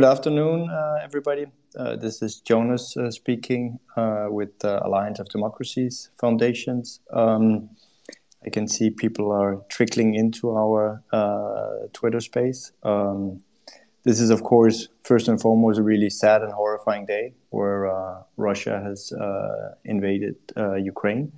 Good afternoon, uh, everybody. Uh, this is Jonas uh, speaking with the Alliance of Democracies Foundations. Um, I can see people are trickling into our Twitter space. Um, this is, of course, first and foremost, a really sad and horrifying day where Russia has invaded Ukraine.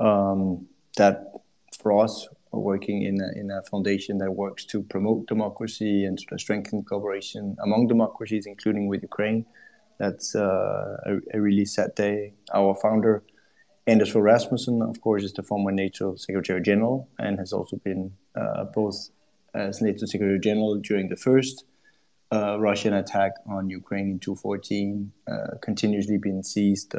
Um, that for us, working in a foundation that works to promote democracy and to strengthen cooperation among democracies, including with Ukraine, that's uh, a really sad day. Our founder, Anders Rasmussen, of course, is the former NATO Secretary General and has also been uh, both as NATO Secretary General during the first uh, Russian attack on Ukraine in 2014, continuously been seized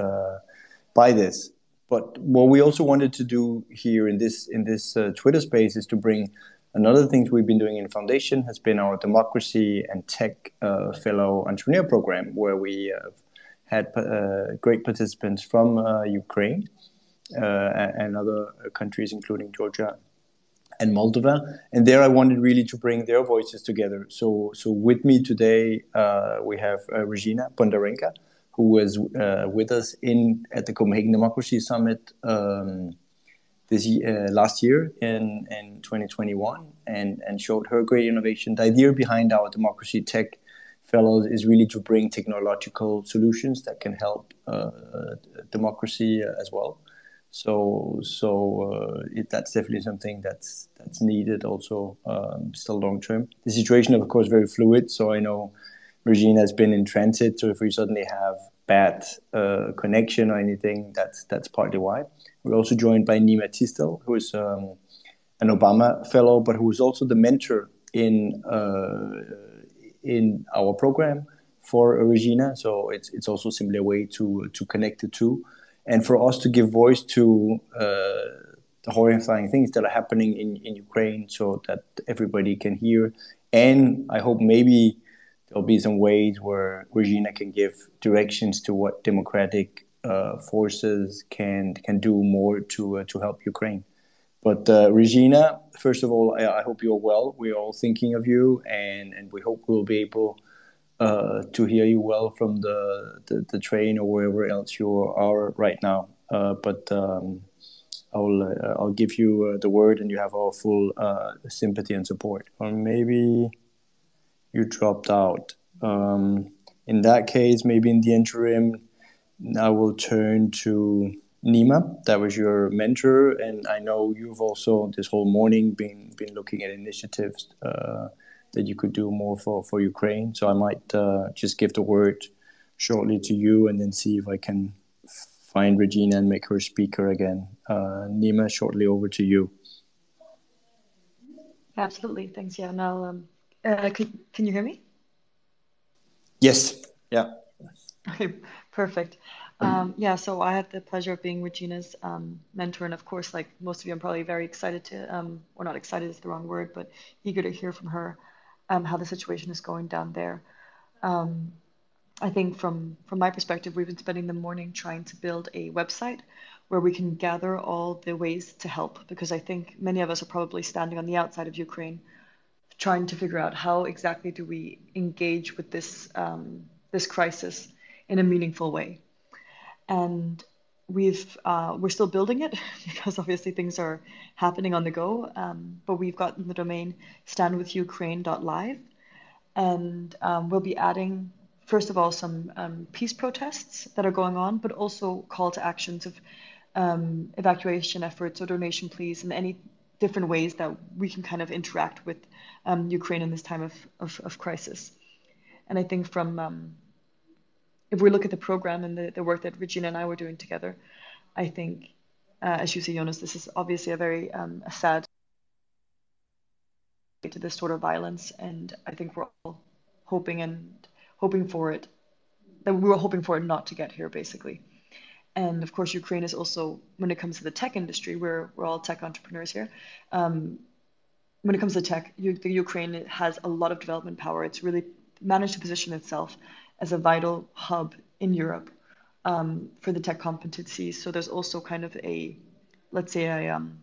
by this. But what we also wanted to do here in this in this uh, Twitter space is to bring another things we've been doing in foundation has been our Democracy and Tech uh, Fellow Entrepreneur Program, where we have had uh, great participants from Ukraine and other countries, including Georgia and Moldova. And there I wanted really to bring their voices together. So with me today, we have Regina Bondarenka, who was uh, with us in at the Copenhagen Democracy Summit um, this uh, last year in in 2021, and and showed her great innovation. The idea behind our Democracy Tech Fellows is really to bring technological solutions that can help uh, democracy as well. So so that's definitely something that's needed also um, still long term. The situation, of course, very fluid, so I know Regina has been in transit, so if we suddenly have bad uh, connection or anything, that's that's partly why. We're also joined by Nima Tistel, who is um, an Obama Fellow, but who is also the mentor in uh, in our program for Regina. So it's it's also simply a way to to connect the two, and for us to give voice to uh, the horrifying things that are happening in Ukraine so that everybody can hear. And I hope maybe there'll be some ways where Regina can give directions to what democratic uh, forces can can do more to uh, to help Ukraine. But uh, Regina, first of all, I hope you're well. We're all thinking of you, and and we hope we'll be able to hear you well from the the train or wherever else you are right now. But um, I'll give you the word, and you have our full sympathy and support. Or maybe you dropped out. Um, in that case, maybe in the interim, I will turn to Nima. That was your mentor, and I know you've also, this whole morning, been been looking at initiatives uh, that you could do more for for Ukraine. So I might uh, just give the word shortly to you and then see if I can find Regina and make her speaker again. Uh, Nima, shortly over to you. Absolutely. Thanks, um, Uh, now, can you hear me? Yes. Yeah. Okay, perfect. Um, yeah, so I had the pleasure of being Regina's um, mentor, and of course, like most of you, I'm probably very excited to, um, or not excited is the wrong word, but eager to hear from her, how the situation is going down there. I think from from my perspective, we've been spending the morning trying to build a website where we can gather all the ways to help, because I think many of us are probably standing on the outside of Ukraine, trying to figure out how exactly do we engage with this um, this crisis in a meaningful way. And we've uh, we're still building it, because obviously things are happening on the go. Um, but we've got the domain standwithukraine.live, and um, we'll be adding, first of all, some peace protests that are going on, but also call to actions of evacuation efforts or donation, please, and any different ways that we can kind of interact with Um, Ukraine in this time of of crisis. And I think from... Um, if we look at the program and the the work that Regina and I were doing together, I think, uh, as you say, Jonas, this is obviously a very um, sad to this sort of violence, and I think we're all hoping and hoping for it, that we were hoping for it not to get here, basically. And of course, Ukraine is also, when it comes to the tech industry, we're all tech entrepreneurs here. When it comes to tech, the Ukraine has a lot of development power. It's really managed to position itself as a vital hub in Europe um, for the tech competencies. So there's also kind of a, let's say, a um,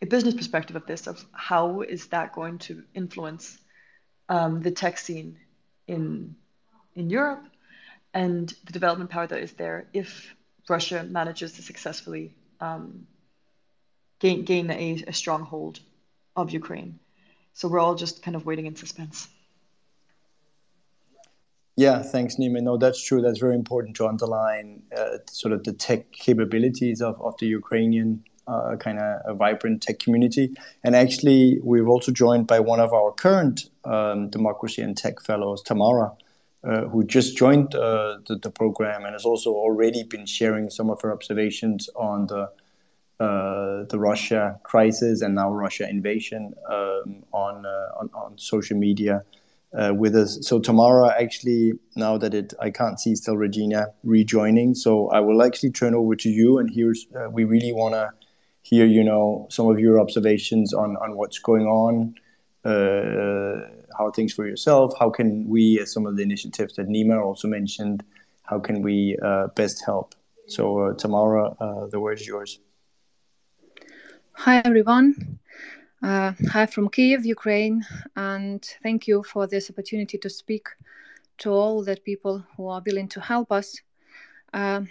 a business perspective of this, of how is that going to influence um, the tech scene in in Europe and the development power that is there if Russia manages to successfully um, gain gain a, a stronghold of Ukraine. So we're all just kind of waiting in suspense. Yeah, thanks, Nima. No, that's true. That's very important to underline uh, sort of the tech capabilities of, of the Ukrainian uh, kind of a vibrant tech community. And actually, we've also joined by one of our current um, democracy and tech fellows, Tamara, uh, who just joined uh, the, the, program and has also already been sharing some of her observations on the uh, the Russia crisis and now Russia invasion um, on, uh, on, on social media uh, with us. So Tamara, actually, now that it, I can't see still Regina rejoining. So I will actually turn over to you, and here's uh, we really want to hear, you know, some of your observations on on what's going on, uh, how things for yourself. How can we, as some of the initiatives that Nima also mentioned, how can we uh, best help? So uh, Tamara, the word is yours. Hi everyone. Uh, hi from Kiev, Ukraine, and thank you for this opportunity to speak to all the people who are willing to help us. Uh,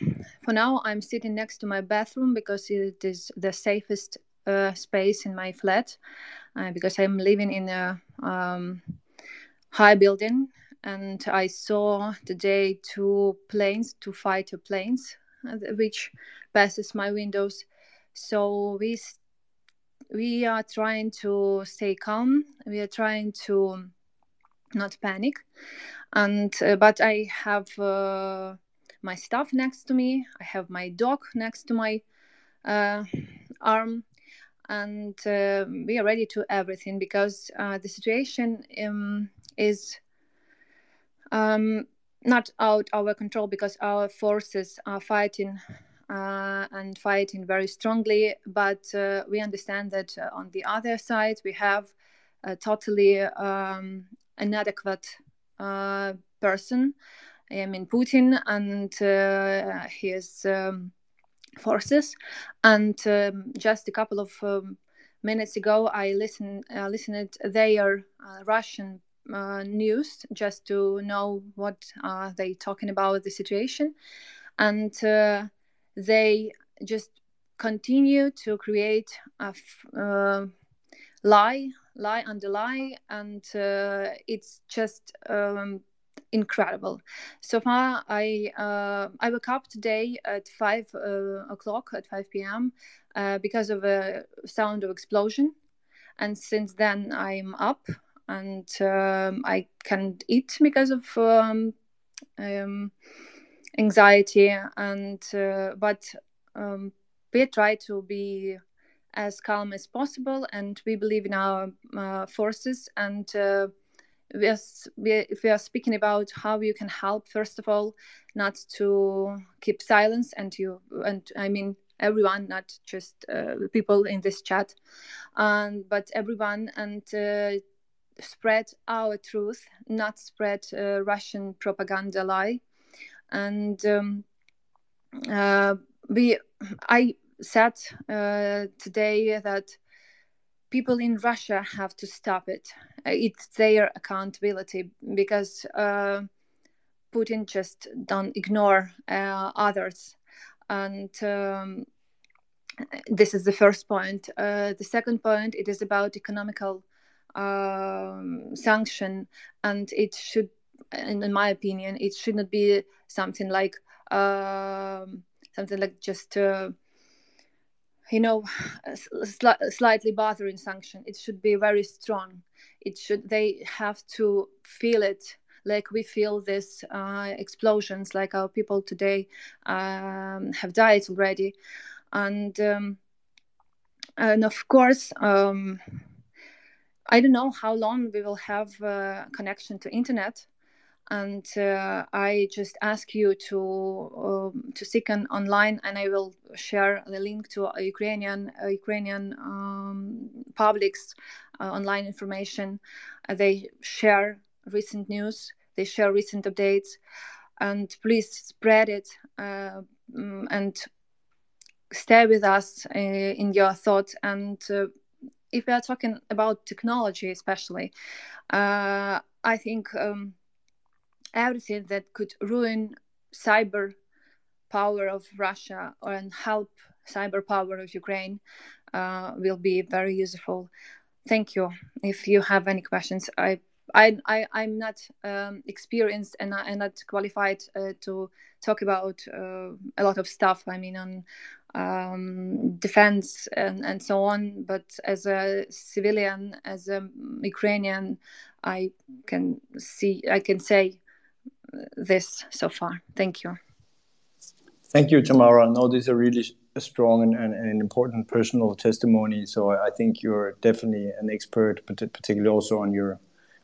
for now, I'm sitting next to my bathroom because it is the safest uh, space in my flat, uh, because I'm living in a um, high building, and I saw today two planes, two fighter planes, uh, which passes my windows. So we we are trying to stay calm. We are trying to not panic. And uh, but i have uh, my stuff next to me. I have my dog next to my uh, arm. And uh, we are ready to everything because uh, the situation um, is um, not out our control because our forces are fighting and fighting very strongly. But uh, we understand that uh, on the other side, we have a totally um, inadequate person. I mean Putin and his um, forces. And um, just a couple of um, minutes ago, I listened uh, listened their uh, Russian uh, news just to know what are they talking about the situation, and they just continue to create a uh, lie lie under lie and uh, it's just um, incredible. So far i uh, i woke up today at 5 uh, o'clock at 5 p.m uh, because of a sound of explosion. And since then i'm up and um, i can't eat because of um, um anxiety and uh, but um, we try to be as calm as possible and we believe in our uh, forces and uh, we are, if we are speaking about how you can help first of all not to keep silence and you and i mean everyone not just uh, people in this chat um, but everyone and uh, spread our truth not spread uh, russian propaganda lie and um, uh, we i said uh, today that people in russia have to stop it. It's their accountability because uh, putin just don't ignore uh, others. And um, this is the first point. Uh, the second point it is about economical um, sanction and it should in, in my opinion, it should not be something like um, something like just uh, you know sli- slightly bothering sanction. It should be very strong. It should they have to feel it like we feel these uh, explosions, like our people today um, have died already, and um, and of course. Um, I don't know how long we will have uh, connection to internet, and uh, I just ask you to um, to seek an online, and I will share the link to Ukrainian Ukrainian um, publics uh, online information. Uh, they share recent news, they share recent updates, and please spread it uh, mm, and stay with us uh, in your thoughts. And if we are talking about technology, especially, I think. Um, everything that could ruin cyber power of Russia and help cyber power of Ukraine uh, will be very useful. Thank you. If you have any questions, I I, I I'm not um, experienced and I'm not qualified uh, to talk about uh, a lot of stuff. I mean on um, defense and, and so on. But as a civilian, as a Ukrainian, I can see I can say this so far. Thank you. Thank you, Tamara. No, this is a really strong and, and, and, important personal testimony. So I think you're definitely an expert, particularly also on your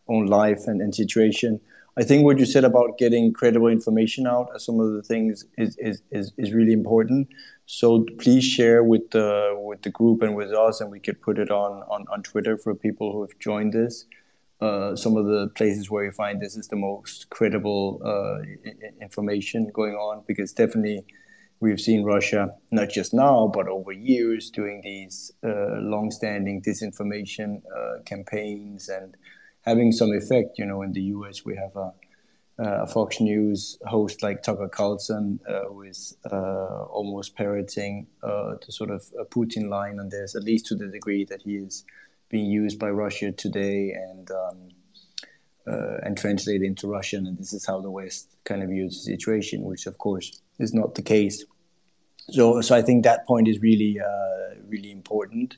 own life and, and situation. I think what you said about getting credible information out as some of the things is, is, is, is really important. So please share with the with the group and with us, and we could put it on on, on Twitter for people who have joined this. Uh, some of the places where you find this is the most credible uh, information going on because definitely we've seen Russia not just now but over years doing these uh, long-standing disinformation uh, campaigns and having some effect. You know, in the U.S. we have a, a Fox News host like Tucker Carlson uh, who is uh, almost parroting the sort of Putin line on this, at least to the degree that he is being used by Russia today and um, uh, and translated into Russian. And this is how the West kind of views the situation, which of course is not the case. So, so I think that point is really, uh, really important.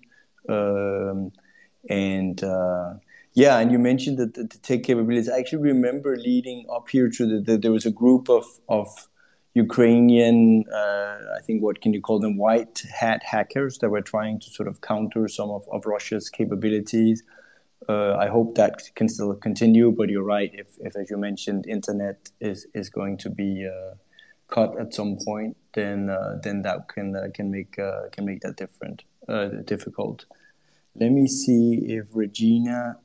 Um, and uh, yeah, and you mentioned that the, the tech capabilities. I actually remember leading up here to the, the there was a group of of Ukrainian, uh, I think, what can you call them, white hat hackers that were trying to sort of counter some of, of Russia's capabilities. Uh, I hope that can still continue, but you're right. If, if as you mentioned, internet is, is going to be uh, cut at some point, then uh, then that can uh, can make uh, can make that different difficult. Let me see if Regina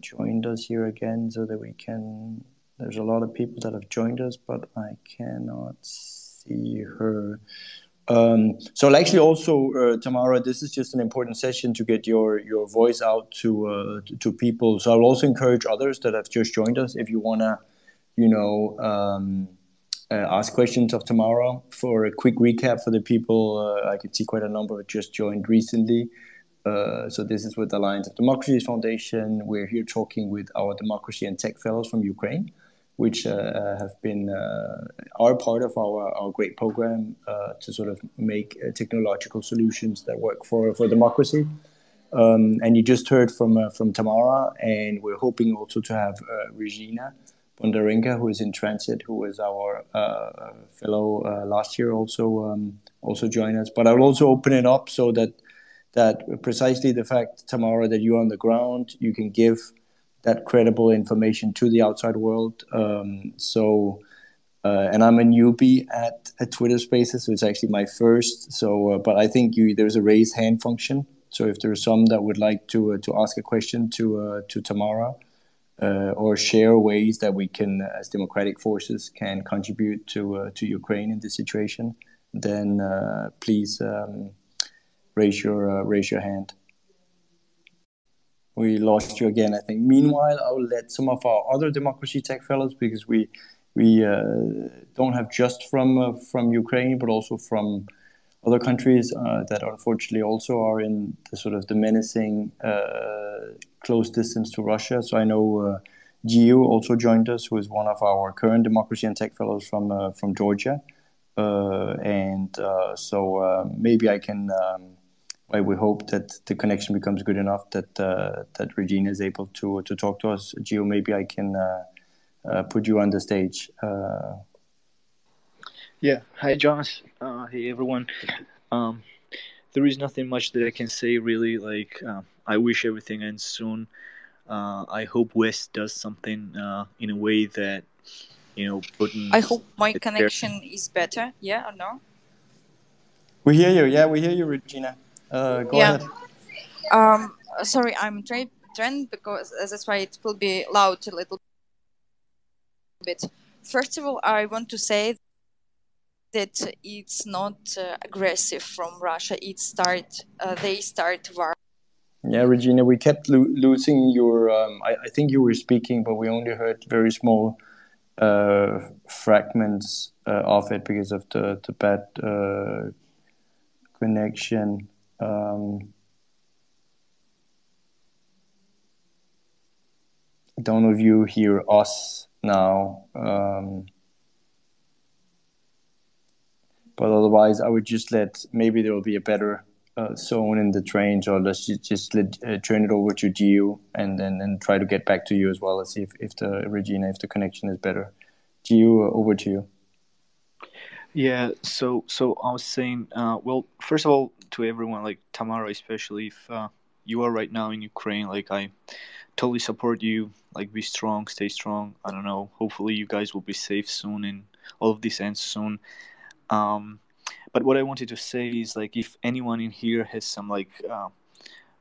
joined us here again, so that we can there's a lot of people that have joined us, but I cannot see her. Um, so actually also, uh, Tamara, this is just an important session to get your, your voice out to, uh, to, people. So I'll also encourage others that have just joined us if you want to, you know, um, uh, ask questions of Tamara for a quick recap for the people. Uh, I can see quite a number just joined recently. Uh, so this is with the Alliance of Democracies Foundation. We're here talking with our democracy and tech fellows from Ukraine which uh, uh, have been uh, are part of our, our great program to sort of make technological solutions that work for, for democracy. Um, and you just heard from from Tamara, and we're hoping also to have Regina Bondarenka, who is in transit, who was our uh, fellow uh, last year, also um, also join us. But I will also open it up so that that precisely the fact, Tamara, that you're on the ground, you can give that credible information to the outside world. Um, so, uh, and I'm a newbie at, at Twitter Spaces, so it's actually my first. So, uh, but I think you there's a raise hand function. So if there's some that would like to uh, to ask a question to uh, to Tamara, uh, or share ways that we can, as democratic forces, can contribute to uh, to Ukraine in this situation, then please um, raise your raise your hand we lost you again, I think. Meanwhile, I'll let some of our other democracy tech fellows, because we we uh, don't have just from uh, from Ukraine, but also from other countries uh, that unfortunately also are in the sort of the menacing uh, close distance to Russia. So I know uh, Gio also joined us, who is one of our current democracy and tech fellows from uh, from Georgia, and so maybe I can. Um, why we hope that the connection becomes good enough that uh, that Regina is able to to talk to us. Gio, maybe I can uh, uh, put you on the stage. Uh. yeah. Hi, Jonas. Uh, hey, everyone. Um, there is nothing much that I can say really. Like, uh, I wish everything ends soon. I hope West does something in a way that you know. Putin I hope my connection there. is better. Yeah or no? We hear you. Yeah, we hear you, Regina. Uh, go yeah. ahead. Um, sorry, I'm trained because that's why it will be loud a little bit. First of all, I want to say that it's not uh, aggressive from Russia. It start uh, they start war. Yeah, Regina, we kept lo- losing your. Um, I, I, think you were speaking, but we only heard very small uh, fragments uh, of it because of the the bad uh, connection. Um, don't know if you hear us now. Um, but otherwise, I would just let maybe there will be a better uh, zone in the trains, or let's just, let, uh, turn it over to Gio and then and try to get back to you as well and see if, if the Regina, if the connection is better. Gio, uh, over to you. Yeah, so so I was saying, uh, well, first of all, to everyone, like Tamara, especially if uh, you are right now in Ukraine, like I totally support you. Like, be strong, stay strong. I don't know. Hopefully, you guys will be safe soon, and all of this ends soon. Um, but what I wanted to say is like, if anyone in here has some like uh,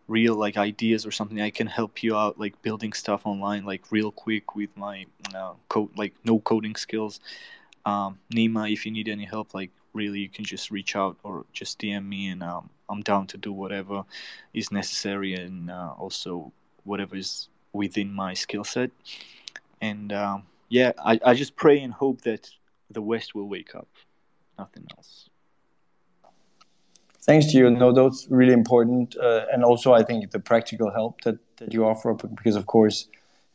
real like ideas or something, I can help you out, like building stuff online, like real quick with my uh, code, like no coding skills. Um, Nima, if you need any help, like really, you can just reach out or just DM me, and um, I'm down to do whatever is necessary, and uh, also whatever is within my skill set. And um, yeah, I, I just pray and hope that the West will wake up. Nothing else. Thanks to you. No, that's really important. Uh, and also, I think the practical help that, that you offer, because of course,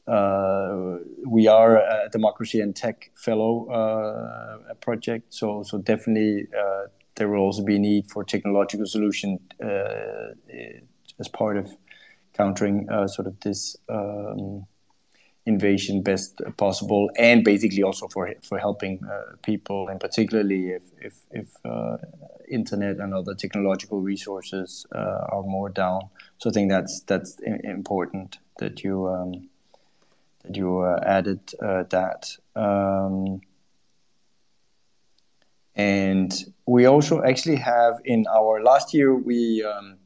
we are a democracy and tech fellow uh, project. So, so definitely uh, there will also be a need for technological solution uh, as part of countering uh, sort of this um, invasion best possible, and basically also for for helping uh, people, and particularly if if, if uh, internet and other technological resources uh, are more down. So I think that's that's important that you um, that you uh, added uh, that. Um, and we also actually have in our last year we um,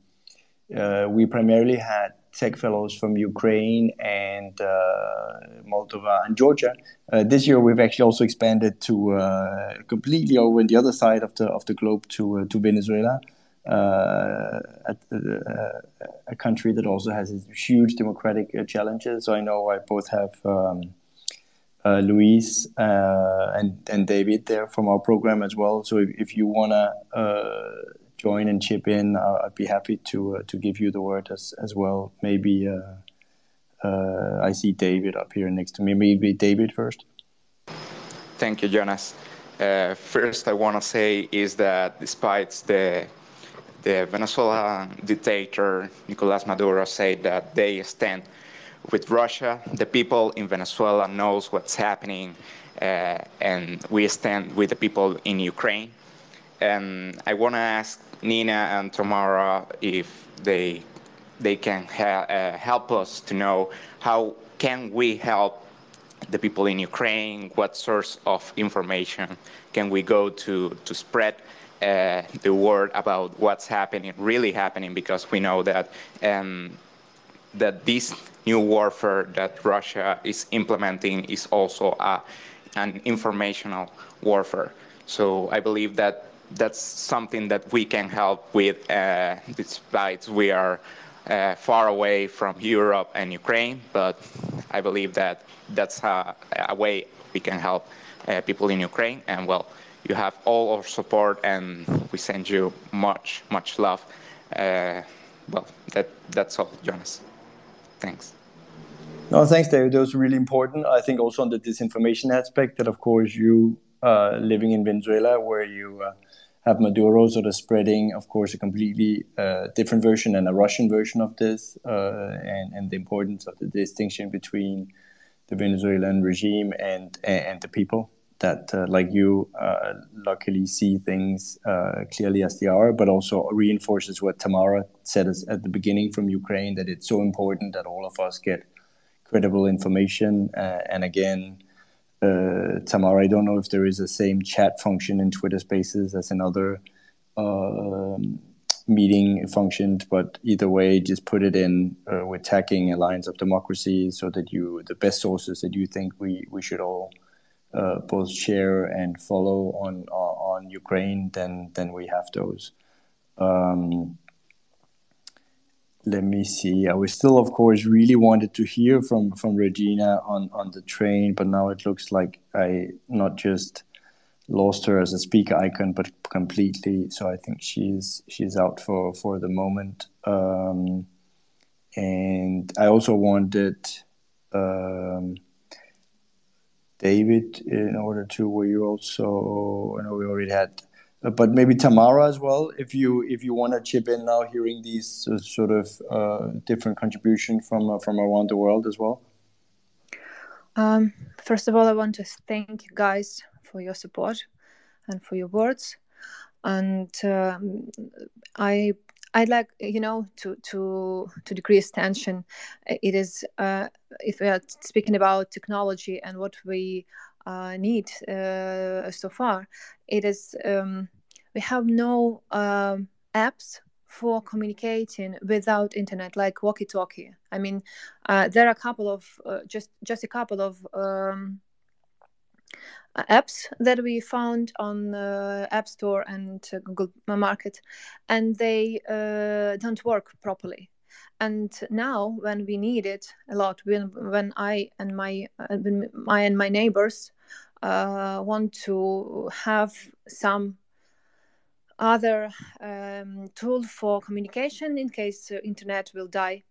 uh, we primarily had tech fellows from Ukraine and uh, Moldova and Georgia. Uh, this year, we've actually also expanded to uh, completely over the other side of the of the globe to to Venezuela, uh, a, a, country that also has huge democratic challenges. So I know I both have. Um, uh, Luis uh, and and David there from our program as well. So if, if you wanna uh, join and chip in, uh, I'd be happy to uh, to give you the word as as well. Maybe uh, uh, I see David up here next to me. Maybe David first. Thank you, Jonas. Uh, first, I want to say is that despite the the Venezuelan dictator Nicolas Maduro said that they stand with Russia, the people in Venezuela knows what's happening, uh, and we stand with the people in Ukraine. And I want to ask Nina and Tamara if they they can uh, help us to know how can we help the people in Ukraine, what source of information can we go to to spread uh, the word about what's happening, really happening, because we know that um, that this new warfare that Russia is implementing is also a, an informational warfare. So I believe that that's something that we can help with uh, despite we are uh, far away from Europe and Ukraine, but I believe that that's a, a way we can help uh, people in Ukraine. And well, you have all our support, and we send you much, much love. Uh, well, that that's all, Jonas. Thanks. No, thanks, David. That was really important. I think also on the disinformation aspect that, of course, you uh, living in Venezuela, where you uh, have Maduro sort of spreading, of course, a completely uh, different version and a Russian version of this, uh, and, and the importance of the distinction between the Venezuelan regime and and the people that, uh, like you, uh, luckily see things uh, clearly as they are, but also reinforces what Tamara said at the beginning from Ukraine that it's so important that all of us get credible information, uh, and again uh, Tamara, I don't know if there is a same chat function in Twitter Spaces as in other uh, meeting functions, but either way, just put it in uh, with tagging Alliance of Democracy so that you the best sources that you think we we should all uh, both share and follow on on Ukraine. Then then we have those. Um, let me see. I was still, of course, really wanted to hear from from Regina on on the train, but now it looks like I not just lost her as a speaker icon, but completely. So I think she's she's out for for the moment. Um, and I also wanted um, David in order to. Were you also? I know we already had but maybe Tamara as well, if you if you want to chip in now, hearing these uh, sort of uh, different contributions from uh, from around the world as well. Um, first of all, I want to thank you guys for your support and for your words, and um, I I'd like you know to to to decrease tension. It is uh, if we are speaking about technology and what we uh, need uh, so far, it is um, we have no um, apps for communicating without internet like walkie-talkie i mean uh, there are a couple of uh, just just a couple of um, apps that we found on uh, app store and google market and they uh, don't work properly. And now when we need it a lot when when i and my uh, when my and my neighbors uh, want to have some other um, tool for communication in case uh, internet will die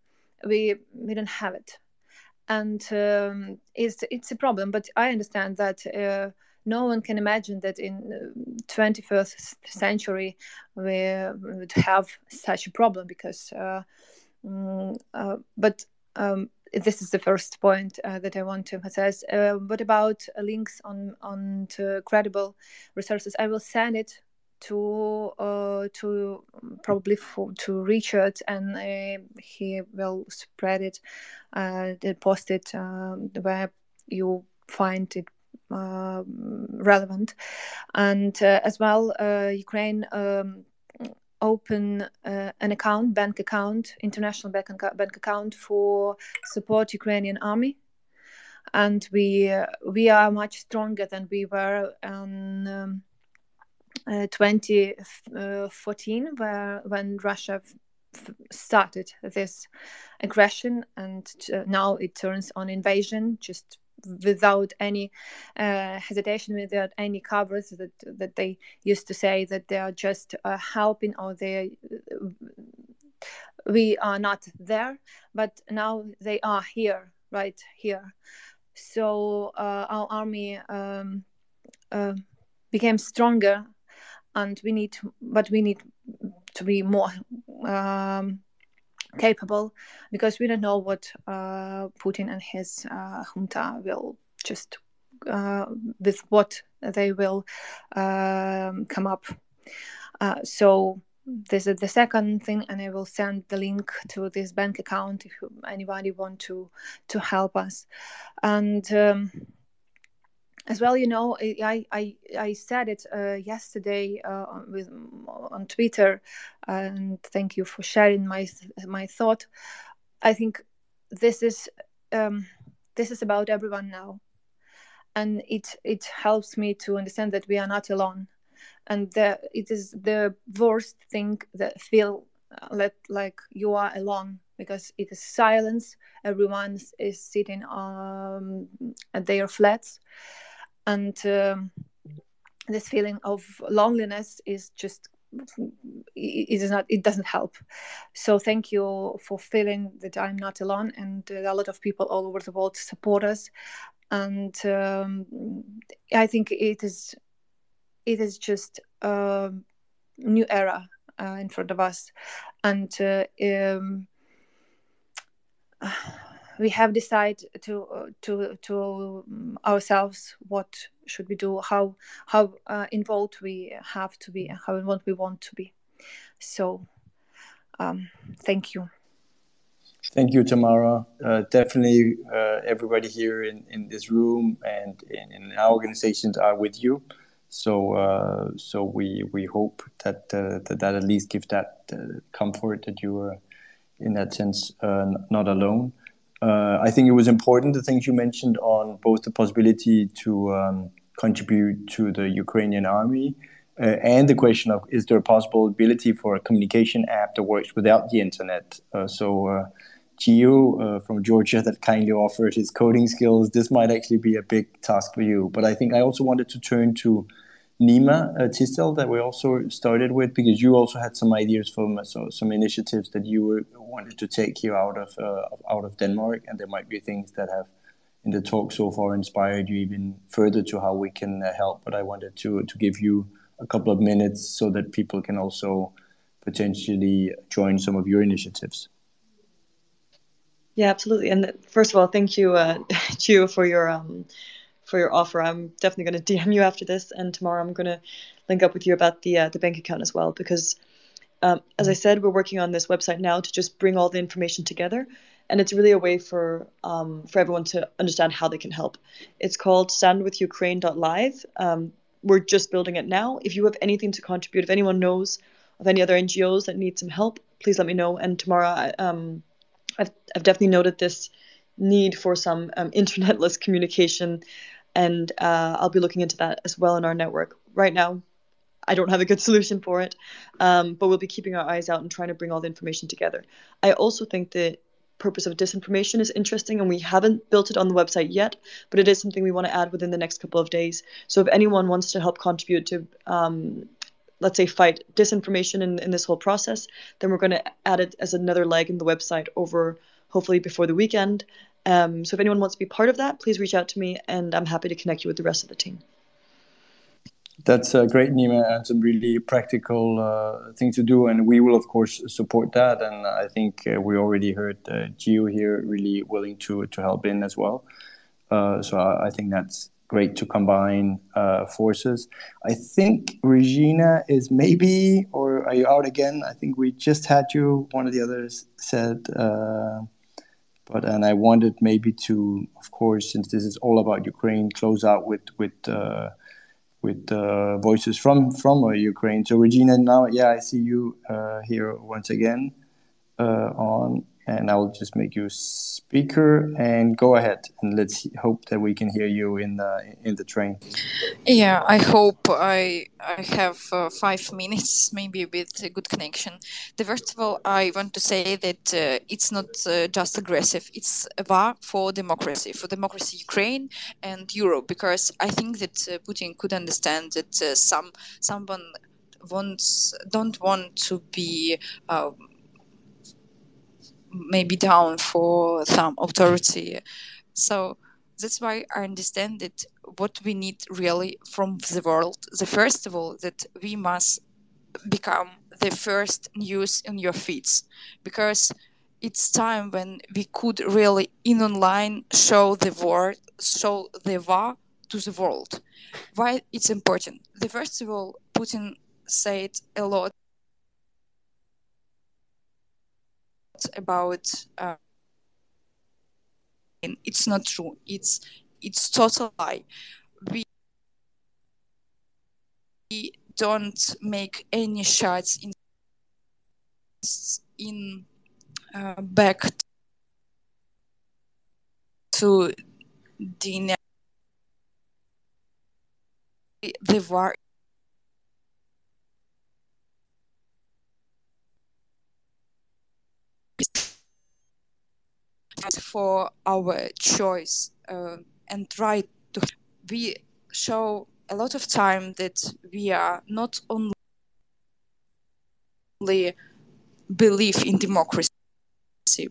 we we don't have it and um, it's it's a problem but i understand that uh, no one can imagine that in 21st century we would have such a problem because uh, mm, uh, but um, this is the first point uh, that I want to emphasize. Uh, what about links on on credible resources? I will send it to uh, to probably for, to Richard, and uh, he will spread it, uh, post it um, where you find it uh, relevant, and uh, as well, uh, Ukraine. Um, open uh, an account bank account international bank, bank account for support ukrainian army and we we are much stronger than we were on um, 2014 where when russia started this aggression and uh, now it turns on invasion just without any uh, hesitation, without any covers that that they used to say that they are just uh, helping or they uh, we are not there, but now they are here, right here. So uh, our army um, uh, became stronger, and we need, but we need to be more. Um, capable because we don't know what uh, Putin and his uh, junta will just uh, with what they will um, come up. Uh, so this is the second thing, and I will send the link to this bank account if anybody want to to help us. And um, as well you know i i i said it uh, yesterday uh, with on twitter and thank you for sharing my my thought. I think this is um, this is about everyone now. And it it helps me to understand that we are not alone. And it is the worst thing that feel uh, like you are alone because it is silence. Everyone is sitting um, at their flats and um, this feeling of loneliness is just it is not it doesn't help. So thank you for feeling that i'm not alone and a lot of people all over the world support us. And um, i think it is it is just a new era uh, in front of us. And uh, um, we have decided to uh, to to um, ourselves what should we do how how uh, involved we have to be and how involved we want to be. So um, thank you. Thank you tamara. Uh, definitely uh, everybody here in, in this room and in, in our organizations are with you. So uh, so we we hope that, uh, that that at least gives that comfort that you are in that sense not alone uh, I think it was important the things you mentioned on both the possibility to um, contribute to the Ukrainian army uh, and the question of is there a possibility for a communication app that works without the internet? Uh, so, uh, Gio uh, from Georgia that kindly offered his coding skills. This might actually be a big task for you. But I think I also wanted to turn to Nima uh, Tistel that we also started with because you also had some ideas from uh, so, some initiatives that you were, wanted to take here out of uh, out of Denmark, and there might be things that have in the talk so far inspired you even further to how we can uh, help. But I wanted to to give you a couple of minutes so that people can also potentially join some of your initiatives. Yeah, absolutely. And first of all, thank you, uh, Gio, for your um, for your offer. I'm definitely going to DM you after this, and tomorrow I'm going to link up with you about the uh, the bank account as well. Because, um, as I said, we're working on this website now to just bring all the information together, and it's really a way for um, for everyone to understand how they can help. It's called standwithukraine.live. Um, we're just building it now. If you have anything to contribute, if anyone knows of any other NGOs that need some help, please let me know. And tomorrow, um, I've, I've definitely noted this need for some um, internetless communication, and uh, I'll be looking into that as well in our network. Right now, I don't have a good solution for it, um, but we'll be keeping our eyes out and trying to bring all the information together. I also think the purpose of disinformation is interesting, and we haven't built it on the website yet, but it is something we want to add within the next couple of days. So if anyone wants to help contribute to um, let's say fight disinformation in, in this whole process then we're going to add it as another leg in the website over hopefully before the weekend um, so if anyone wants to be part of that please reach out to me and i'm happy to connect you with the rest of the team that's a great Nima and some really practical uh, thing to do and we will of course support that and I think uh, we already heard uh, Gio here really willing to to help in as well uh, so I, I think that's great to combine uh, forces. I think Regina is maybe, or are you out again? I think we just had you. One of the others said, uh, but and I wanted maybe to, of course, since this is all about Ukraine, close out with with uh, with uh, voices from from uh, Ukraine. So Regina, now, yeah, I see you uh, here once again on and I'll just make you speaker and go ahead and let's hope that we can hear you in the in the train. Yeah, I hope I I have uh, five minutes, maybe with a good connection. The first of all, I want to say that uh, it's not uh, just aggressive; it's a war for democracy, for democracy, Ukraine and Europe. Because I think that uh, Putin could understand that uh, some someone wants don't want to be. Um, maybe down for some authority. So that's why I understand that what we need really from the world, the first of all, that we must become the first news in your feeds. Because it's time when we could really in online show the world show the war to the world. Why it's important? The first of all putin said a lot about uh, it's not true. It's it's total lie. We don't make any shots in in uh, back to the the war for our choice uh, and try to we show a lot of time that we are not only believe in democracy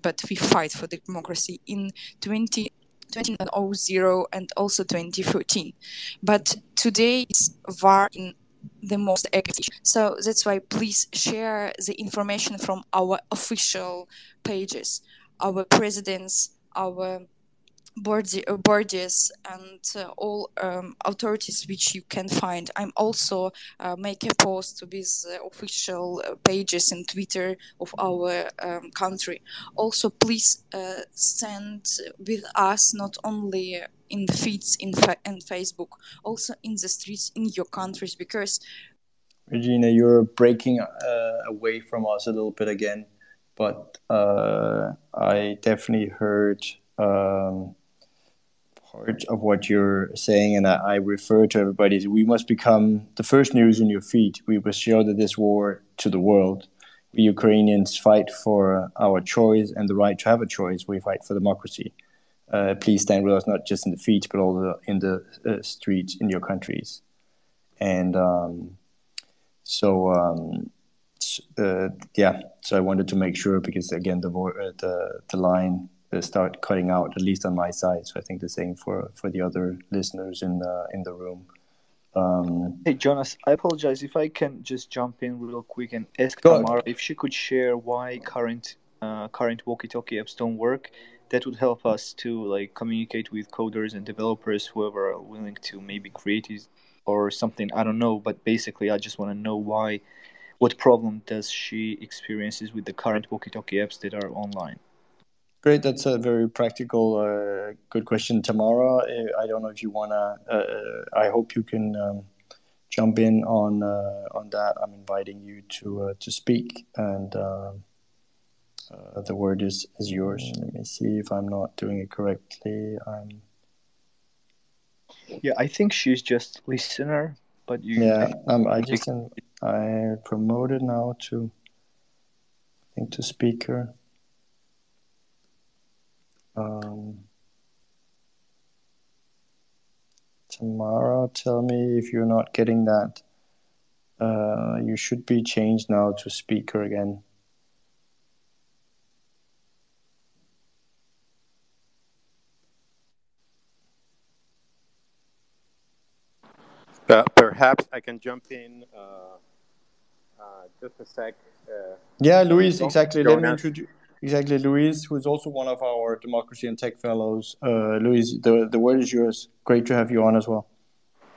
but we fight for the democracy in 20 2000 and also 2014 but today is war in the most active. So that's why please share the information from our official pages our presidents, our borders and uh, all um, authorities which you can find. I'm also uh, make a post with uh, official uh, pages and Twitter of our um, country. Also, please uh, stand with us not only in the feeds in fa- and Facebook, also in the streets in your countries because. Regina, you're breaking away from us a little bit again but uh, I definitely heard um, part of what you're saying, and I, I refer to everybody. Is we must become the first news in your feed. We must show that this war to the world. We Ukrainians fight for our choice and the right to have a choice. We fight for democracy. Uh, please stand with us, not just in the feet, but also in the uh, streets in your countries. And um, so, um, uh, yeah. So I wanted to make sure because again, the uh, the the line start cutting out at least on my side. So I think the same for for the other listeners in the in the room. Um, hey Jonas, I apologize if I can just jump in real quick and ask Tamara if she could share why current uh, current walkie-talkie apps don't work. That would help us to like communicate with coders and developers, whoever are willing to maybe create it or something. I don't know, but basically, I just want to know why. What problem does she experiences with the current walkie-talkie apps that are online? Great, that's a very practical, uh, good question, Tamara. Uh, I don't know if you wanna. Uh, uh, I hope you can um, jump in on uh, on that. I'm inviting you to uh, to speak, and the word is is yours. Let me see if I'm not doing it correctly. I'm. Yeah, I think she's just listener, but you. Yeah, um, I just I promoted now to. I think to speaker. Um, Tamara, tell me if you're not getting that. Uh, you should be changed now to speaker again. Perhaps I can jump in uh, uh, just a sec. Uh, yeah, Luis, exactly. Let me introduce exactly, Luis, who is also one of our democracy and tech fellows. Uh, Luis, the the word is yours. Great to have you on as well.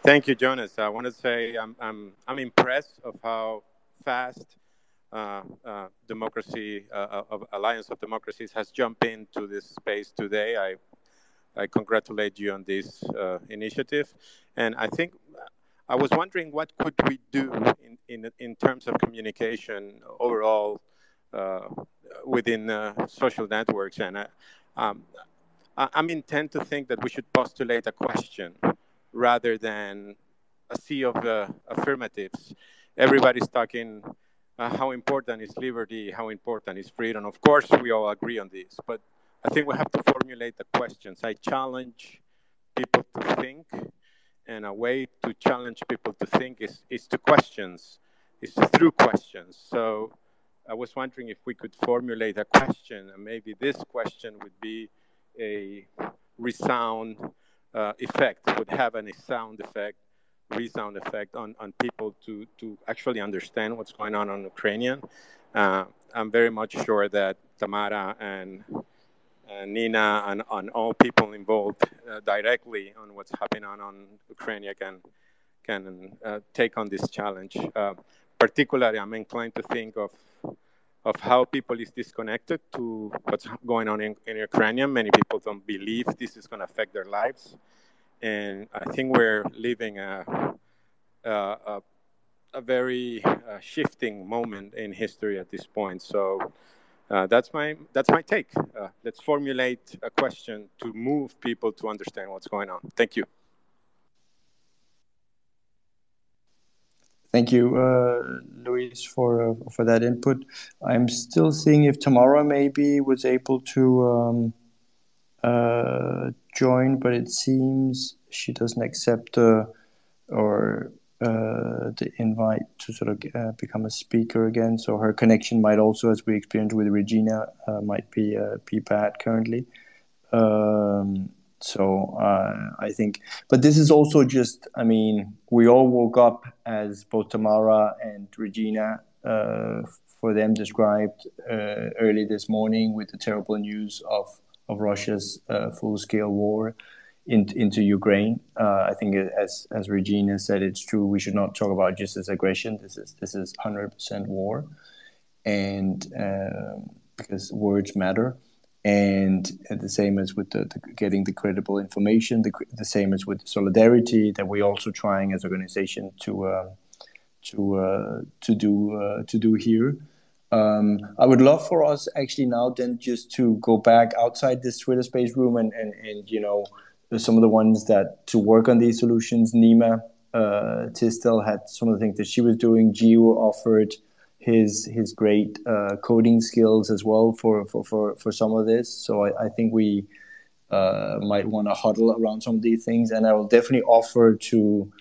Thank you, Jonas. I want to say I'm I'm I'm impressed of how fast uh, uh, democracy uh, of Alliance of Democracies has jumped into this space today. I I congratulate you on this uh, initiative, and I think I was wondering what could we do in in in terms of communication overall uh, within uh, social networks. And uh, um, I'm intent to think that we should postulate a question rather than a sea of affirmatives. Everybody's talking uh, how important is liberty, how important is freedom. Of course, we all agree on this, but I think we have to formulate the questions. I challenge people to think, and a way to challenge people to think is, is to questions, is through questions. So I was wondering if we could formulate a question, and maybe this question would be a resound uh, effect, would have any sound effect, resound effect on, on people to, to actually understand what's going on on Ukrainian. Uh, I'm very much sure that Tamara and Nina and, all people involved uh, directly on what's happening on, on Ukraine can, can uh, take on this challenge. Uh, particularly, I'm inclined to think of of how people is disconnected to what's going on in, in Ukraine. Many people don't believe this is going to affect their lives, and I think we're living a a, a, a very uh, shifting moment in history at this point. So. Uh, that's my that's my take. Uh, let's formulate a question to move people to understand what's going on. Thank you. Thank you, uh, Luis, for uh, for that input. I'm still seeing if Tamara maybe was able to um, uh, join, but it seems she doesn't accept or uh, the invite to sort of uh, become a speaker again. So her connection might also, as we experienced with Regina, might be be bad currently. Um, so uh, I think, but this is also just, I mean, we all woke up as both Tamara and Regina, uh, for them described uh, early this morning with the terrible news of, of Russia's uh, full scale war in, into Ukraine. Uh, I think, as, as Regina said, it's true. We should not talk about just as aggression. This is, this is 100% war. And um, because words matter and the same as with the, the, getting the credible information the, the same as with solidarity that we're also trying as organization to uh, to uh, to do uh, to do here um, I would love for us actually now then just to go back outside this Twitter space room and and, and you know some of the ones that to work on these solutions. Nima uh, Tistel had some of the things that she was doing. Gio offered his his great uh, coding skills as well for for, for, for some of this. So I, I think we uh, might want to huddle around some of these things, and I will definitely offer to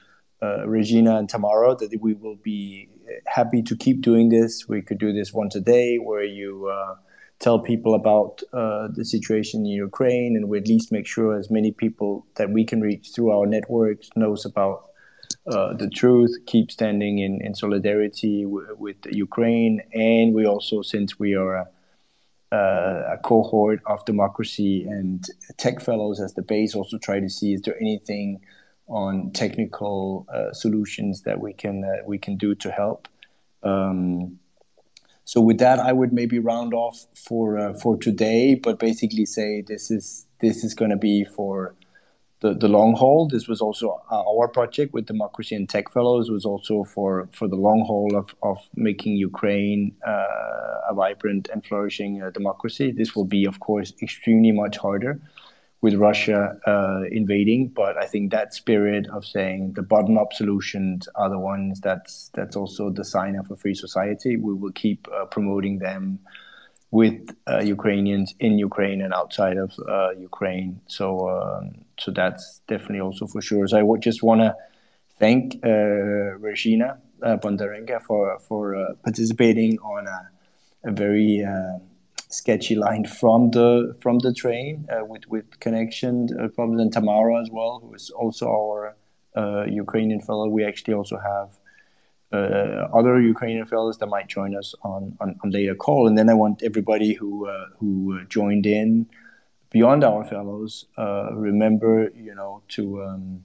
uh, Regina and Tamara that we will be happy to keep doing this. We could do this once a day, where you uh, tell people about uh, the situation in Ukraine, and we at least make sure as many people that we can reach through our networks knows about uh, the truth, keep standing in, in solidarity w- with Ukraine, and we also, since we are a, a, cohort of democracy and tech fellows as the base, also try to see is there anything on technical uh, solutions that we can uh, we can do to help. Um, so with that, I would maybe round off for uh, for today, but basically say this is this is going to be for the, the long haul. This was also our project with Democracy and Tech Fellows was also for, for the long haul of, of making Ukraine uh, a vibrant and flourishing uh, democracy. This will be, of course, extremely much harder with Russia uh, invading. But I think that spirit of saying the bottom up solutions are the ones that's that's also the sign of a free society. We will keep uh, promoting them with uh, Ukrainians in Ukraine and outside of uh, Ukraine. So, um, so that's definitely also for sure. So I would just want to thank uh, Regina uh, Bondarenka for for participating on a, a very sketchy line from the from the train uh, with with connection and Tamara as well, who is also our Ukrainian fellow. We actually also have uh, other Ukrainian fellows that might join us on, on, on later call. And then I want everybody who uh, who joined in beyond our fellows uh, remember, you know, to um,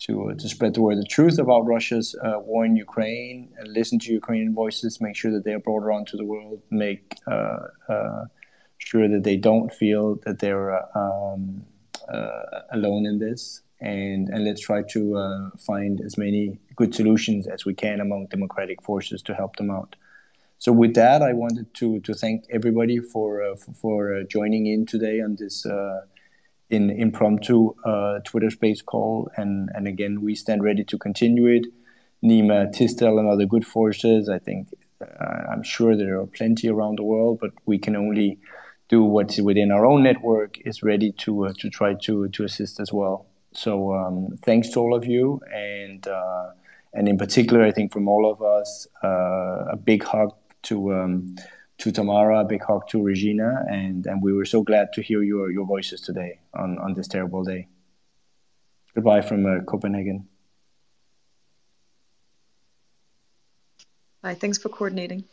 to uh, to spread the word, the truth about Russia's uh, war in Ukraine, and listen to Ukrainian voices. Make sure that they are brought around to the world. Make uh, sure that they don't feel that they're um, alone in this and and let's try to find as many good solutions as we can among democratic forces to help them out. So with that, I wanted to to thank everybody for uh, for, for uh, joining in today on this uh, in impromptu uh, Twitter Space call, and and again we stand ready to continue it. Nima, Tistel, and other good forces. I think uh, I'm sure there are plenty around the world, but we can only do what's within our own network is ready to to try to to assist as well. So um, thanks to all of you, and uh, and in particular, I think from all of us, uh, a big hug to um, to Tamara, Big Hawk to Regina, and, and we were so glad to hear your, your voices today on, on this terrible day. Goodbye from uh, Copenhagen. Hi, thanks for coordinating.